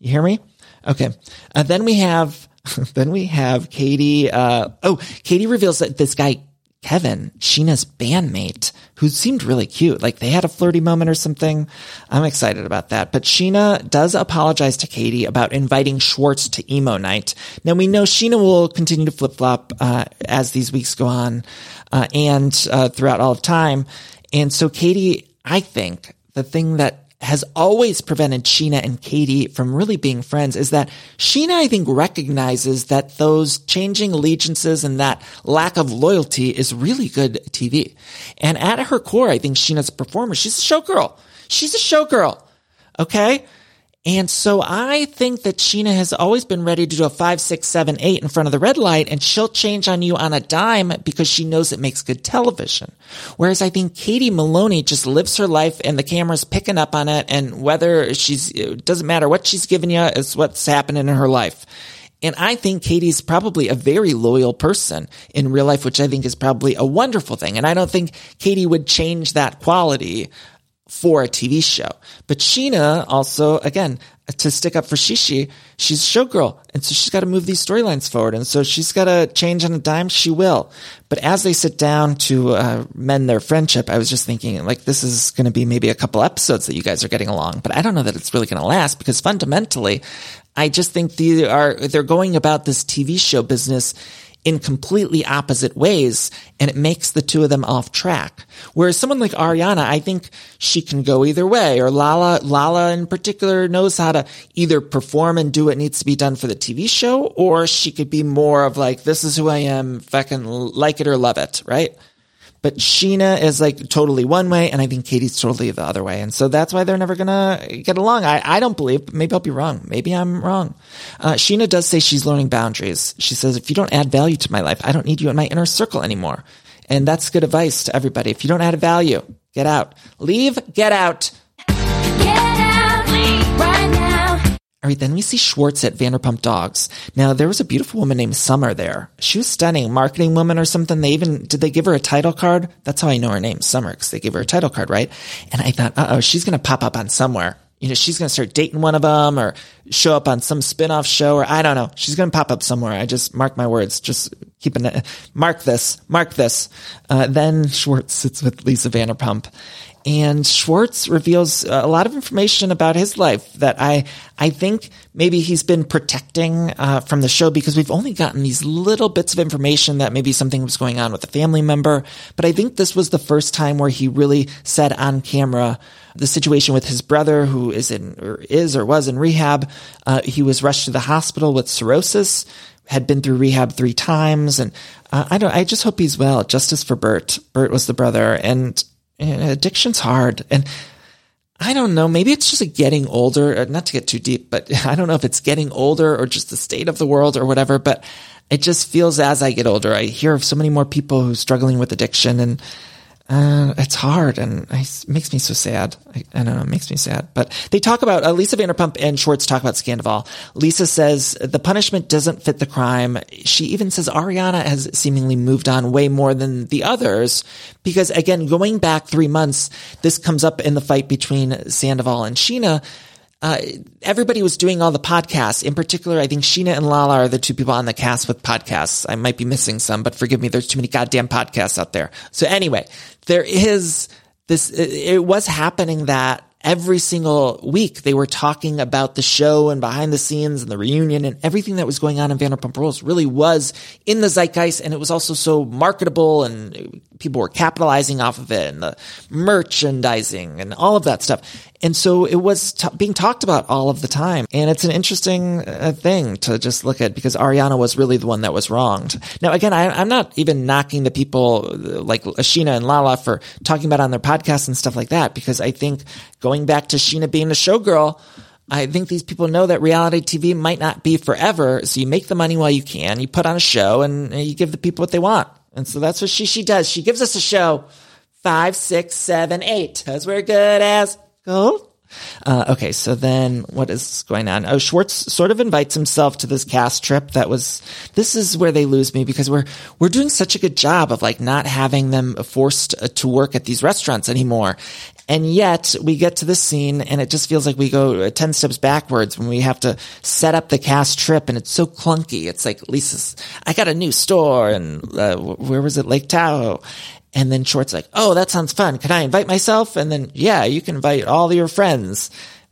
You hear me? Okay. Uh, then we have, (laughs) then we have Katie. Uh, oh, Katie reveals that this guy, Kevin, Scheana's bandmate, who seemed really cute. Like they had a flirty moment or something. I'm excited about that. But Scheana does apologize to Katie about inviting Schwartz to emo night. Now we know Scheana will continue to flip flop uh, as these weeks go on uh, and uh, throughout all of time. And so Katie, I think the thing that has always prevented Scheana and Katie from really being friends is that Scheana, I think, recognizes that those changing allegiances and that lack of loyalty is really good TV. And at her core, I think Scheana's a performer. She's a showgirl. She's a showgirl. Okay. And so I think that Scheana has always been ready to do a five, six, seven, eight in front of the red light, and she'll change on you on a dime because she knows it makes good television. Whereas I think Katie Maloney just lives her life and the camera's picking up on it, and whether she's, it doesn't matter what she's giving you, is what's happening in her life. And I think Katie's probably a very loyal person in real life, which I think is probably a wonderful thing. And I don't think Katie would change that quality for a TV show. But Scheana also, again, to stick up for Shishi, she's a showgirl. And so she's got to move these storylines forward. And so she's got to change on a dime. She will. But as they sit down to uh, mend their friendship, I was just thinking, like, this is going to be maybe a couple episodes that you guys are getting along. But I don't know that it's really going to last because fundamentally, I just think they are, they're going about this TV show business in completely opposite ways and it makes the two of them off track. Whereas someone like Ariana, I think she can go either way or Lala, Lala in particular knows how to either perform and do what needs to be done for the TV show or she could be more of like, this is who I am, fucking like it or love it, right? But Scheana is like totally one way, and I think Katie's totally the other way. And so that's why they're never gonna get along. I, I don't believe, but maybe I'll be wrong. Maybe I'm wrong. Uh, Scheana does say she's learning boundaries. She says, if you don't add value to my life, I don't need you in my inner circle anymore. And that's good advice to everybody. If you don't add value, get out. Leave, get out. All right, then we see Schwartz at Vanderpump Dogs. Now, there was a beautiful woman named Summer there. She was stunning, marketing woman or something. They even, did they give her a title card? That's how I know her name, Summer, because they gave her a title card, right? And I thought, uh oh, she's going to pop up on somewhere. You know, she's going to start dating one of them or show up on some spin-off show or I don't know. She's going to pop up somewhere. I just mark my words. Just keep an, mark this, mark this. Uh, then Schwartz sits with Lisa Vanderpump and Schwartz reveals a lot of information about his life that I I think maybe he's been protecting uh, from the show because we've only gotten these little bits of information that maybe something was going on with a family member. But I think this was the first time where he really said on camera the situation with his brother who is in or is or was in rehab. Uh, he was rushed to the hospital with cirrhosis had been through rehab three times. And uh, I don't, I just hope he's well. Justice for Bert. Bert was the brother. And addiction's hard. And I don't know. Maybe it's just getting older, uh, not to get too deep, but (laughs) I don't know if it's getting older or just the state of the world or whatever, but it just feels as I get older, I hear of so many more people who are struggling with addiction and uh, it's hard and it makes me so sad. I, I, don't know, it makes me sad. But they talk about, uh, Lisa Vanderpump and Schwartz talk about Scandoval. Lisa says the punishment doesn't fit the crime. She even says Ariana has seemingly moved on way more than the others because again, going back three months, this comes up in the fight between Sandoval and Scheana uh, everybody was doing all the podcasts. In particular, I think Scheana and Lala are the two people on the cast with podcasts. I might be missing some, but forgive me. There's too many goddamn podcasts out there. So anyway, there is this, it was happening that every single week they were talking about the show and behind the scenes and the reunion and everything that was going on in Vanderpump Rules really was in the zeitgeist and it was also so marketable and people were capitalizing off of it and the merchandising and all of that stuff. And so it was t- being talked about all of the time. And it's an interesting uh, thing to just look at because Ariana was really the one that was wronged. Now, again, I, am not even knocking the people uh, like Scheana and Lala for talking about on their podcasts and stuff like that, because I think going back to Scheana being a showgirl, I think these people know that reality TV might not be forever. So you make the money while you can, you put on a show and you give the people what they want. And so that's what she, she does. She gives us a show five, six, seven, eight, because we're good as gold. Uh, okay, so then what is going on? Oh, Schwartz sort of invites himself to this cast trip. That was, this is where they lose me because we're, we're doing such a good job of like not having them forced uh, to work at these restaurants anymore. And yet we get to this scene and it just feels like we go 10 steps backwards when we have to set up the cast trip and it's so clunky. It's like Lisa's, I got a new store and uh, where was it? Lake Tahoe. And then Schwartz like, oh, that sounds fun. Can I invite myself? And then, yeah, you can invite all your friends.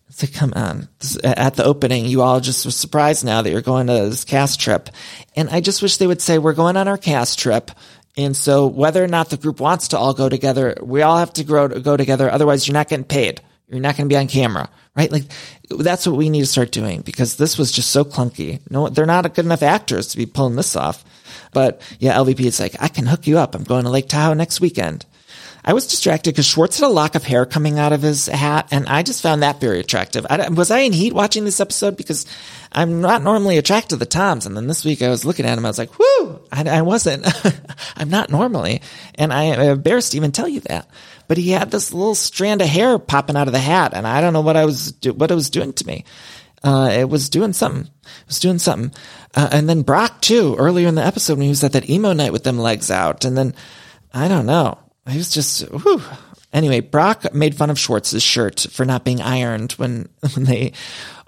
It's like, come on. At the opening, you all just were surprised now that you're going to this cast trip. And I just wish they would say, we're going on our cast trip. And so whether or not the group wants to all go together, we all have to grow, go together. Otherwise, you're not getting paid. You're not going to be on camera, right? Like that's what we need to start doing because this was just so clunky. No, they're not good enough actors to be pulling this off. But yeah, LVP is like, I can hook you up. I'm going to Lake Tahoe next weekend. I was distracted because Schwartz had a lock of hair coming out of his hat, and I just found that very attractive. I, was I in heat watching this episode because I'm not normally attracted to the Toms, and then this week I was looking at him, I was like, "Whoo!" I, I wasn't. (laughs) I'm not normally, and I am embarrassed to even tell you that. But he had this little strand of hair popping out of the hat, and I don't know what I was what it was doing to me. Uh, it was doing something. It was doing something. Uh, and then Brock too, earlier in the episode when he was at that emo night with them legs out. And then, I don't know. He was just, whew. Anyway, Brock made fun of Schwartz's shirt for not being ironed when, (laughs) when they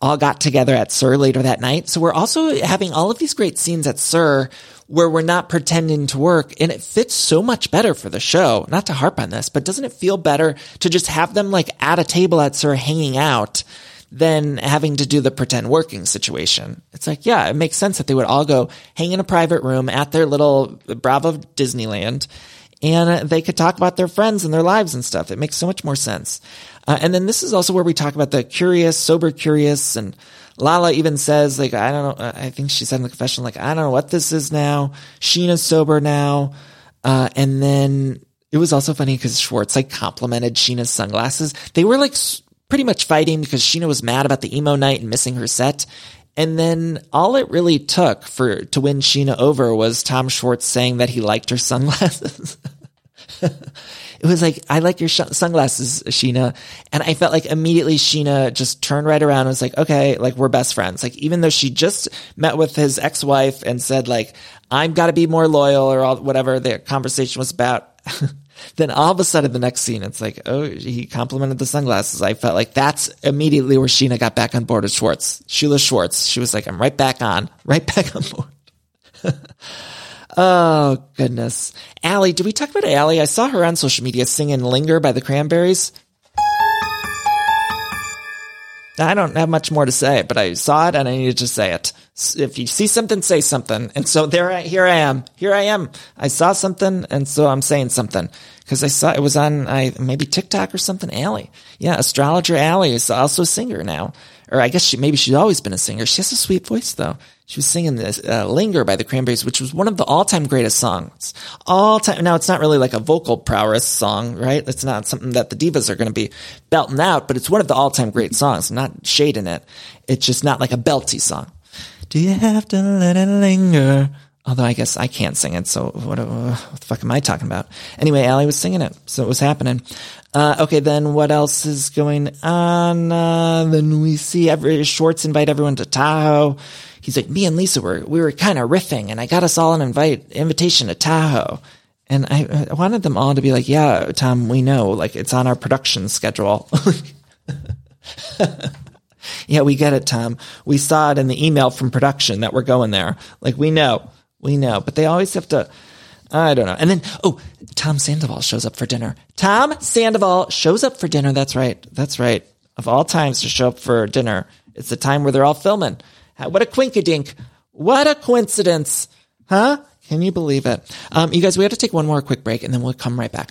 all got together at SUR later that night. So we're also having all of these great scenes at SUR where we're not pretending to work and it fits so much better for the show. Not to harp on this, but doesn't it feel better to just have them like at a table at SUR hanging out than having to do the pretend working situation. It's like, yeah, it makes sense that they would all go hang in a private room at their little Bravo Disneyland and they could talk about their friends and their lives and stuff. It makes so much more sense. Uh, and then this is also where we talk about the curious, sober curious. And Lala even says, like, I don't know, I think she said in the confession, like, I don't know what this is now. Scheana's sober now. Uh, and then it was also funny because Schwartz like complimented Scheana's sunglasses. They were like pretty much fighting because Scheana was mad about the emo night and missing her set. And then all it really took for to win Scheana over was Tom Schwartz saying that he liked her sunglasses. (laughs) it was like, I like your sh- sunglasses, Scheana. And I felt like immediately Scheana just turned right around and was like, okay, like we're best friends. Like even though she just met with his ex-wife and said like, I've got to be more loyal or all, whatever the conversation was about. (laughs) then all of a sudden the next scene, it's like, oh, he complimented the sunglasses. I felt like that's immediately where Scheana got back on board with Schwartz. Sheila Schwartz. She was like, I'm right back on, right back on board. (laughs) oh, goodness. Allie, did we talk about Allie? I saw her on social media singing Linger by the Cranberries. I don't have much more to say, but I saw it and I needed to say it. If you see something, say something. And so there, I, here I am. Here I am. I saw something, and so I'm saying something because I saw it was on I maybe TikTok or something. Allie, yeah, astrologer Allie is also a singer now, or I guess she maybe she's always been a singer. She has a sweet voice though. She was singing this uh, "Linger" by the Cranberries, which was one of the all-time greatest songs. All time. Now it's not really like a vocal prowess song, right? It's not something that the divas are going to be belting out, but it's one of the all-time great songs. Not shade in it. It's just not like a belty song. Do you have to let it linger? Although I guess I can't sing it, so what, uh, what the fuck am I talking about? Anyway, Allie was singing it, so it was happening. Uh, okay, then what else is going on? Uh, then we see every Schwartz invite everyone to Tahoe he's like, me and Lisa were, we were kind of riffing and I got us all an invite, invitation to Tahoe. And I, I wanted them all to be like, yeah, Tom, we know, like it's on our production schedule. (laughs) (laughs) yeah, we get it, Tom. We saw it in the email from production that we're going there. Like we know, we know, but they always have to, I don't know. And then, oh, Tom Sandoval shows up for dinner. Tom Sandoval shows up for dinner. That's right. That's right. Of all times to show up for dinner, it's the time where they're all filming. What a quinkadink. What a coincidence. Huh? Can you believe it? Um, you guys, we have to take one more quick break and then we'll come right back.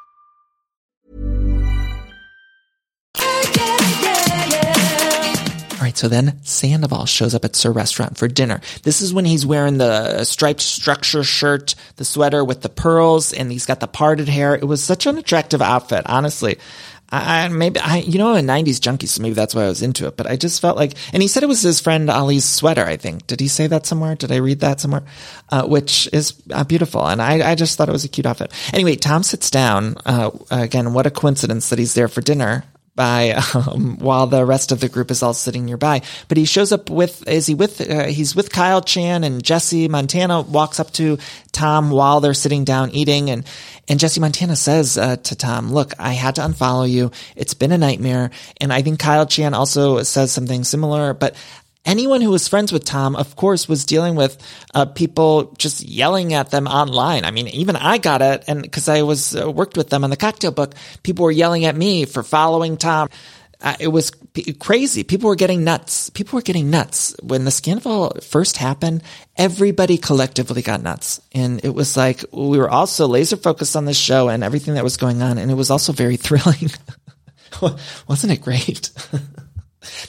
so then Sandoval shows up at SUR Restaurant for dinner. This is when he's wearing the striped structure shirt, the sweater with the pearls, and he's got the parted hair. It was such an attractive outfit, honestly. I, maybe I you know I'm a '90s junkie, so maybe that's why I was into it. But I just felt like, and he said it was his friend Ali's sweater. I think did he say that somewhere? Did I read that somewhere? Uh, which is uh, beautiful, and I, I just thought it was a cute outfit. Anyway, Tom sits down. Uh, again, what a coincidence that he's there for dinner by um, while the rest of the group is all sitting nearby. But he shows up with is he with uh, he's with Kyle Chan and Jesse Montana walks up to Tom while they're sitting down eating and and Jesse Montana says uh, to Tom, "Look, I had to unfollow you. It's been a nightmare." And I think Kyle Chan also says something similar, but anyone who was friends with Tom, of course, was dealing with uh, people just yelling at them online. I mean, even I got it, and because I was uh, worked with them on the cocktail book, people were yelling at me for following Tom. Uh, it was p- crazy. People were getting nuts. People were getting nuts when the scandal first happened. Everybody collectively got nuts, and it was like we were also laser focused on this show and everything that was going on, and it was also very (laughs) thrilling. (laughs) Wasn't it great? (laughs)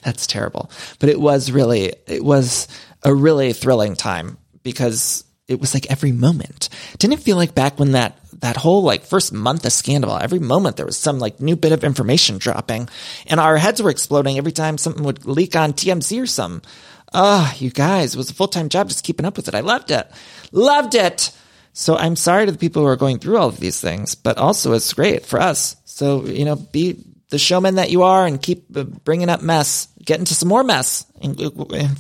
That's terrible. But it was really, it was a really thrilling time because it was like every moment. Didn't it feel like back when that, that whole like first month of scandal, every moment there was some like new bit of information dropping and our heads were exploding every time something would leak on TMZ or something. Ah, oh, you guys, it was a full-time job just keeping up with it. I loved it. Loved it. So I'm sorry to the people who are going through all of these things, but also it's great for us. So, you know, be, the showman that you are and keep uh, bringing up mess, get into some more mess. And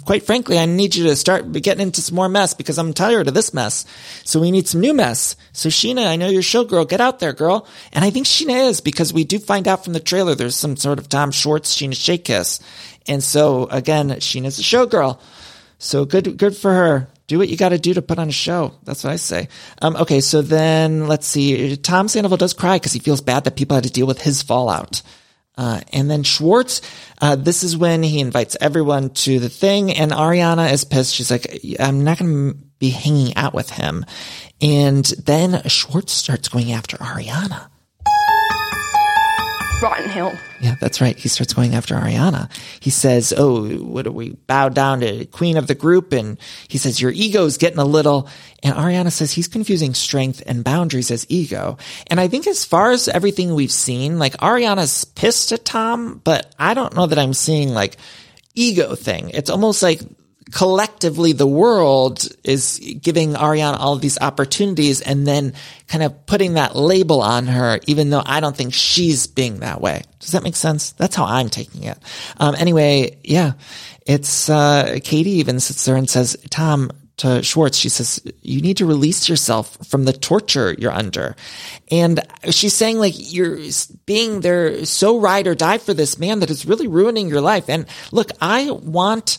quite frankly, I need you to start getting into some more mess because I'm tired of this mess. So we need some new mess. So Scheana, I know you're showgirl. Get out there, girl. And I think Scheana is because we do find out from the trailer there's some sort of Tom Schwartz, Scheana shake kiss. And so again, Scheana's a showgirl. So good, good for her do what you got to do to put on a show. That's what I say. Um, okay, so then let's see. Tom Sandoval does cry because he feels bad that people had to deal with his fallout. Uh, and then Schwartz, uh, this is when he invites everyone to the thing, and Ariana is pissed. She's like, I'm not going to be hanging out with him. And then Schwartz starts going after Ariana. Rotten Hill. Yeah, that's right. He starts going after Ariana. He says, Oh, what do we bow down to queen of the group? And he says, Your ego's getting a little. And Ariana says he's confusing strength and boundaries as ego. And I think as far as everything we've seen, like Ariana's pissed at Tom, but I don't know that I'm seeing like ego thing. It's almost like collectively the world is giving Ariana all of these opportunities and then kind of putting that label on her, even though I don't think she's being that way. Does that make sense? That's how I'm taking it. Um, anyway, yeah, it's, uh, Katie even sits there and says, Tom, to Schwartz. She says, you need to release yourself from the torture you're under. And she's saying like, you're being there so ride or die for this man that is really ruining your life. And look, I want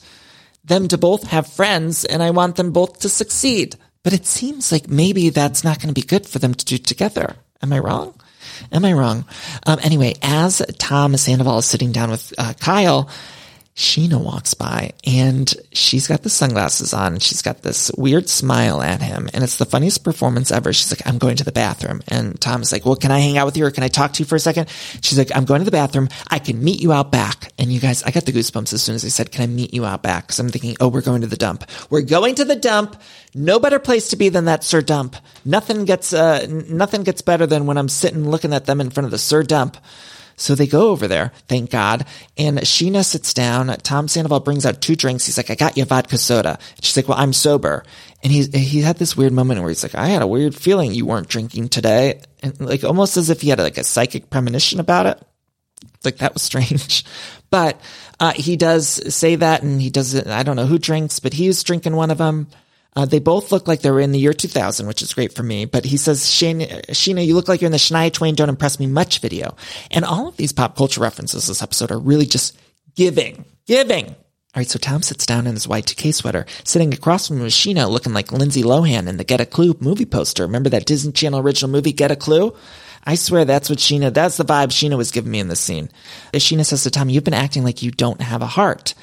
them to both have friends and I want them both to succeed. But it seems like maybe that's not going to be good for them to do together. Am I wrong? Am I wrong? Um, anyway, as Tom Sandoval is sitting down with uh, Kyle, Scheana walks by and she's got the sunglasses on and she's got this weird smile at him. And it's the funniest performance ever. She's like, I'm going to the bathroom. And Tom's like, well, can I hang out with you or can I talk to you for a second? She's like, I'm going to the bathroom. I can meet you out back. And you guys, I got the goosebumps as soon as I said, can I meet you out back? Cause I'm thinking, oh, we're going to the dump. We're going to the dump. No better place to be than that SUR Dump. Nothing gets, uh, nothing gets better than when I'm sitting looking at them in front of the SUR Dump. So they go over there, thank God. And Scheana sits down. Tom Sandoval brings out two drinks. He's like, I got you vodka soda. she's like, well, I'm sober. And he, he had this weird moment where he's like, I had a weird feeling you weren't drinking today. And like almost as if he had like a psychic premonition about it. Like that was strange. (laughs) But, uh, he does say that and he does it. I don't know who drinks, but he was drinking one of them. Uh, they both look like they're in the year 2000, which is great for me. But he says, Scheana, you look like you're in the Shania Twain Don't Impress Me Much video. And all of these pop culture references this episode are really just giving, giving. All right, so Tom sits down in his Y2K sweater, sitting across from Scheana looking like Lindsay Lohan in the Get a Clue movie poster. Remember that Disney Channel original movie, Get a Clue? I swear that's what Scheana, that's the vibe Scheana was giving me in this scene. Scheana says to Tom, you've been acting like you don't have a heart.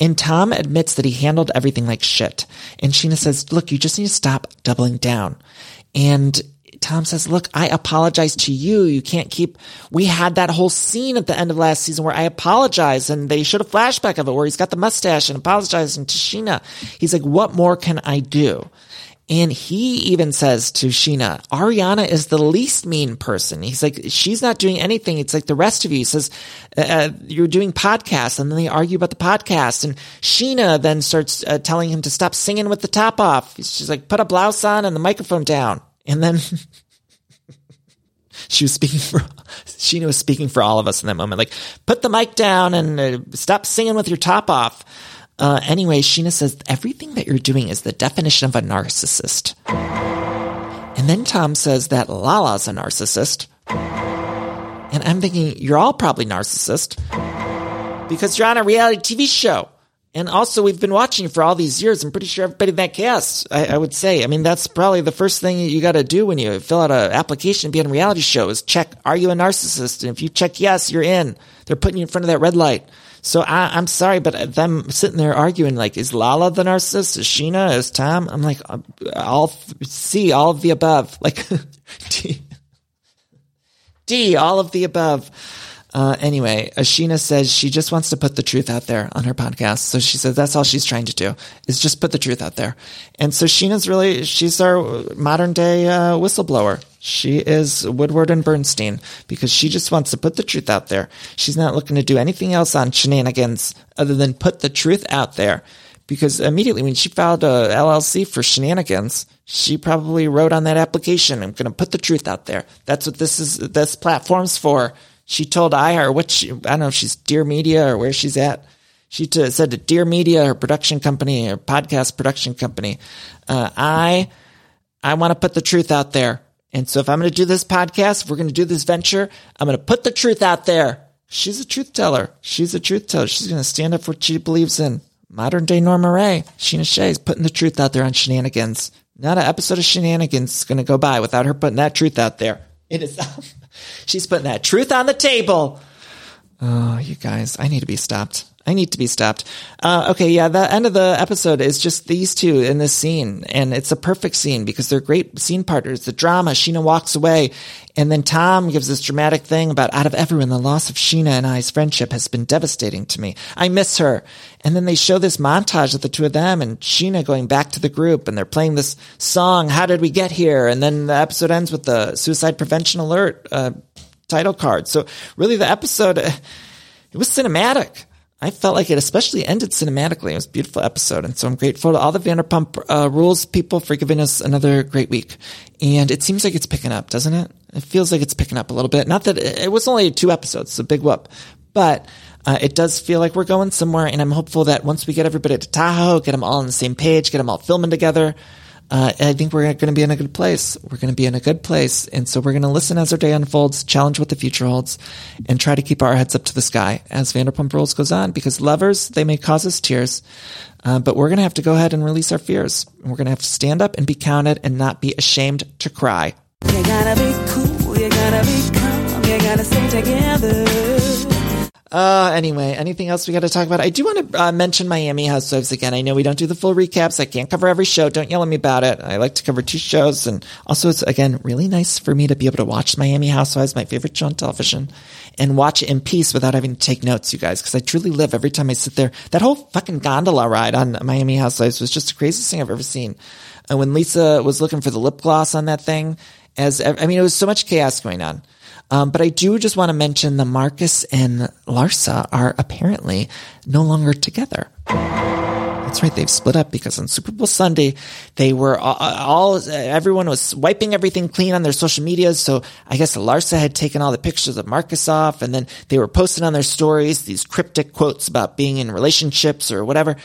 And Tom admits that he handled everything like shit. And Scheana says, look, you just need to stop doubling down. And Tom says, look, I apologize to you. You can't keep, we had that whole scene at the end of last season where I apologize and they showed a flashback of it where he's got the mustache and apologizing to Scheana. He's like, what more can I do? And he even says to Scheana, Ariana is the least mean person. He's like, she's not doing anything. It's like the rest of you. He says, uh, uh you're doing podcasts and then they argue about the podcast. And Scheana then starts uh, telling him to stop singing with the top off. She's like, put a blouse on and the microphone down. And then (laughs) she was speaking for, Scheana was speaking for all of us in that moment. Like, put the mic down and uh, stop singing with your top off. Uh, anyway, Scheana says everything that you're doing is the definition of a narcissist. And then Tom says that Lala's a narcissist. And I'm thinking, you're all probably narcissist because you're on a reality TV show. And also, we've been watching you for all these years. I'm pretty sure everybody in that cast, I, I would say. I mean, that's probably the first thing you got to do when you fill out an application to be on a reality show is check, are you a narcissist? And if you check yes, you're in. They're putting you in front of that red light. So I, am sorry, but them sitting there arguing like, is Lala the narcissist? Is Scheana? Is Tom? I'm like, uh, all C, all of the above. Like (laughs) D, D, all of the above. Uh, anyway, Ashina says she just wants to put the truth out there on her podcast. So she says that's all she's trying to do is just put the truth out there. And so Scheana's really, she's our modern day uh, whistleblower. She is Woodward and Bernstein because she just wants to put the truth out there. She's not looking to do anything else on Scheananigans other than put the truth out there. Because immediately when she filed a LLC for Scheananigans, she probably wrote on that application, I'm going to put the truth out there. That's what this is, this platform's for. She told iHeart what she, I don't know if she's Dear Media or where she's at. She t- said to Dear Media, her production company, her podcast production company, uh, I, I want to put the truth out there. And so if I'm going to do this podcast, if we're going to do this venture, I'm going to put the truth out there. She's a truth teller. She's a truth teller. She's going to stand up for what she believes in. Modern day Norma Rae, Scheana Shay is putting the truth out there on Scheananigans. Not an episode of Scheananigans is going to go by without her putting that truth out there. It is. (laughs) She's putting that truth on the table. Oh, you guys, I need to be stopped. I need to be stopped. Uh, okay, yeah, the end of the episode is just these two in this scene, and it's a perfect scene because they're great scene partners. The drama, Scheana walks away, and then Tom gives this dramatic thing about out of everyone, the loss of Scheana and I's friendship has been devastating to me. I miss her. And then they show this montage of the two of them and Scheana going back to the group, and they're playing this song, How Did We Get Here? And then the episode ends with the suicide prevention alert uh, title card. So really, the episode, (laughs) it was cinematic. I felt like it especially ended cinematically. It was a beautiful episode. And so I'm grateful to all the Vanderpump uh, Rules people for giving us another great week. And it seems like it's picking up, doesn't it? It feels like it's picking up a little bit. Not that it, it was only two episodes, so big whoop. But uh, it does feel like we're going somewhere, and I'm hopeful that once we get everybody to Tahoe, get them all on the same page, get them all filming together, uh, I think we're going to be in a good place. We're going to be in a good place. And so we're going to listen as our day unfolds, challenge what the future holds, and try to keep our heads up to the sky as Vanderpump Rules goes on because lovers, they may cause us tears, uh, but we're going to have to go ahead and release our fears. We're going to have to stand up and be counted and not be ashamed to cry. You gotta be cool, you gotta be calm, you gotta stay together. Uh, anyway, anything else we got to talk about? I do want to uh, mention Miami Housewives again. I know we don't do the full recaps. I can't cover every show. Don't yell at me about it. I like to cover two shows. And also, it's again really nice for me to be able to watch Miami Housewives, my favorite show on television, and watch it in peace without having to take notes, you guys, because I truly live every time I sit there. That whole fucking gondola ride on Miami Housewives was just the craziest thing I've ever seen. And when Lisa was looking for the lip gloss on that thing, as I mean, it was so much chaos going on. Um, but I do just want to mention that Marcus and Larsa are apparently no longer together. That's right. They've split up because on Super Bowl Sunday, they were all, all, everyone was wiping everything clean on their social medias. So I guess Larsa had taken all the pictures of Marcus off and then they were posting on their stories these cryptic quotes about being in relationships or whatever.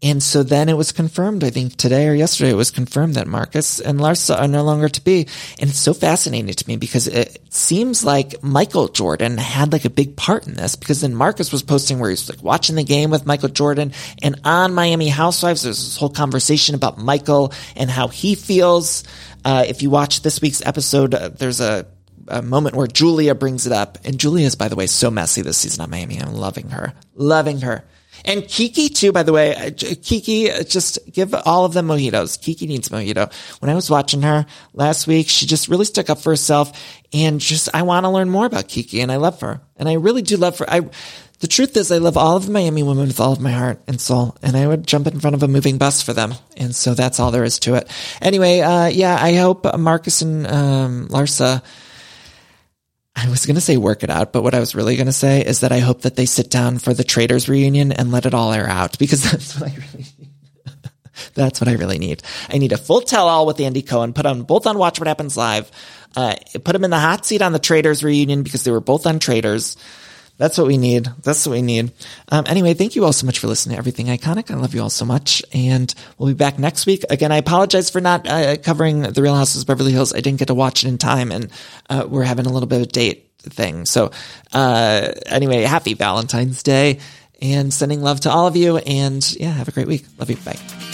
And so then it was confirmed, I think today or yesterday, it was confirmed that Marcus and Larsa are no longer to be. And it's so fascinating to me because it seems like Michael Jordan had like a big part in this because then Marcus was posting where he's like watching the game with Michael Jordan and on Miami Housewives, there's this whole conversation about Michael and how he feels. Uh, if you watch this week's episode, uh, there's a a moment where Julia brings it up. And Julia is, by the way, so messy this season on Miami. I'm loving her. Loving her. And Kiki too, by the way, uh, Kiki, uh, just give all of them mojitos. Kiki needs mojito. When I was watching her last week, she just really stuck up for herself and just, I want to learn more about Kiki and I love her. And I really do love her. I, the truth is I love all of the Miami women with all of my heart and soul, and I would jump in front of a moving bus for them. And so that's all there is to it. Anyway, uh, yeah, I hope Marcus and, um, Larsa, I was going to say work it out, but what I was really going to say is that I hope that they sit down for the Traitors reunion and let it all air out because (laughs) that's what I really need. (laughs) that's what I really need. I need a full tell all with Andy Cohen, put on both on Watch What Happens Live, uh, put him in the hot seat on the Traitors reunion because they were both on Traitors. That's what we need. That's what we need. Um, anyway, thank you all so much for listening to Everything Iconic. I love you all so much. And we'll be back next week. Again, I apologize for not uh, covering The Real Houses of Beverly Hills. I didn't get to watch it in time and uh, we're having a little bit of a date thing. So, uh, anyway, happy Valentine's Day and sending love to all of you. And yeah, have a great week. Love you. Bye.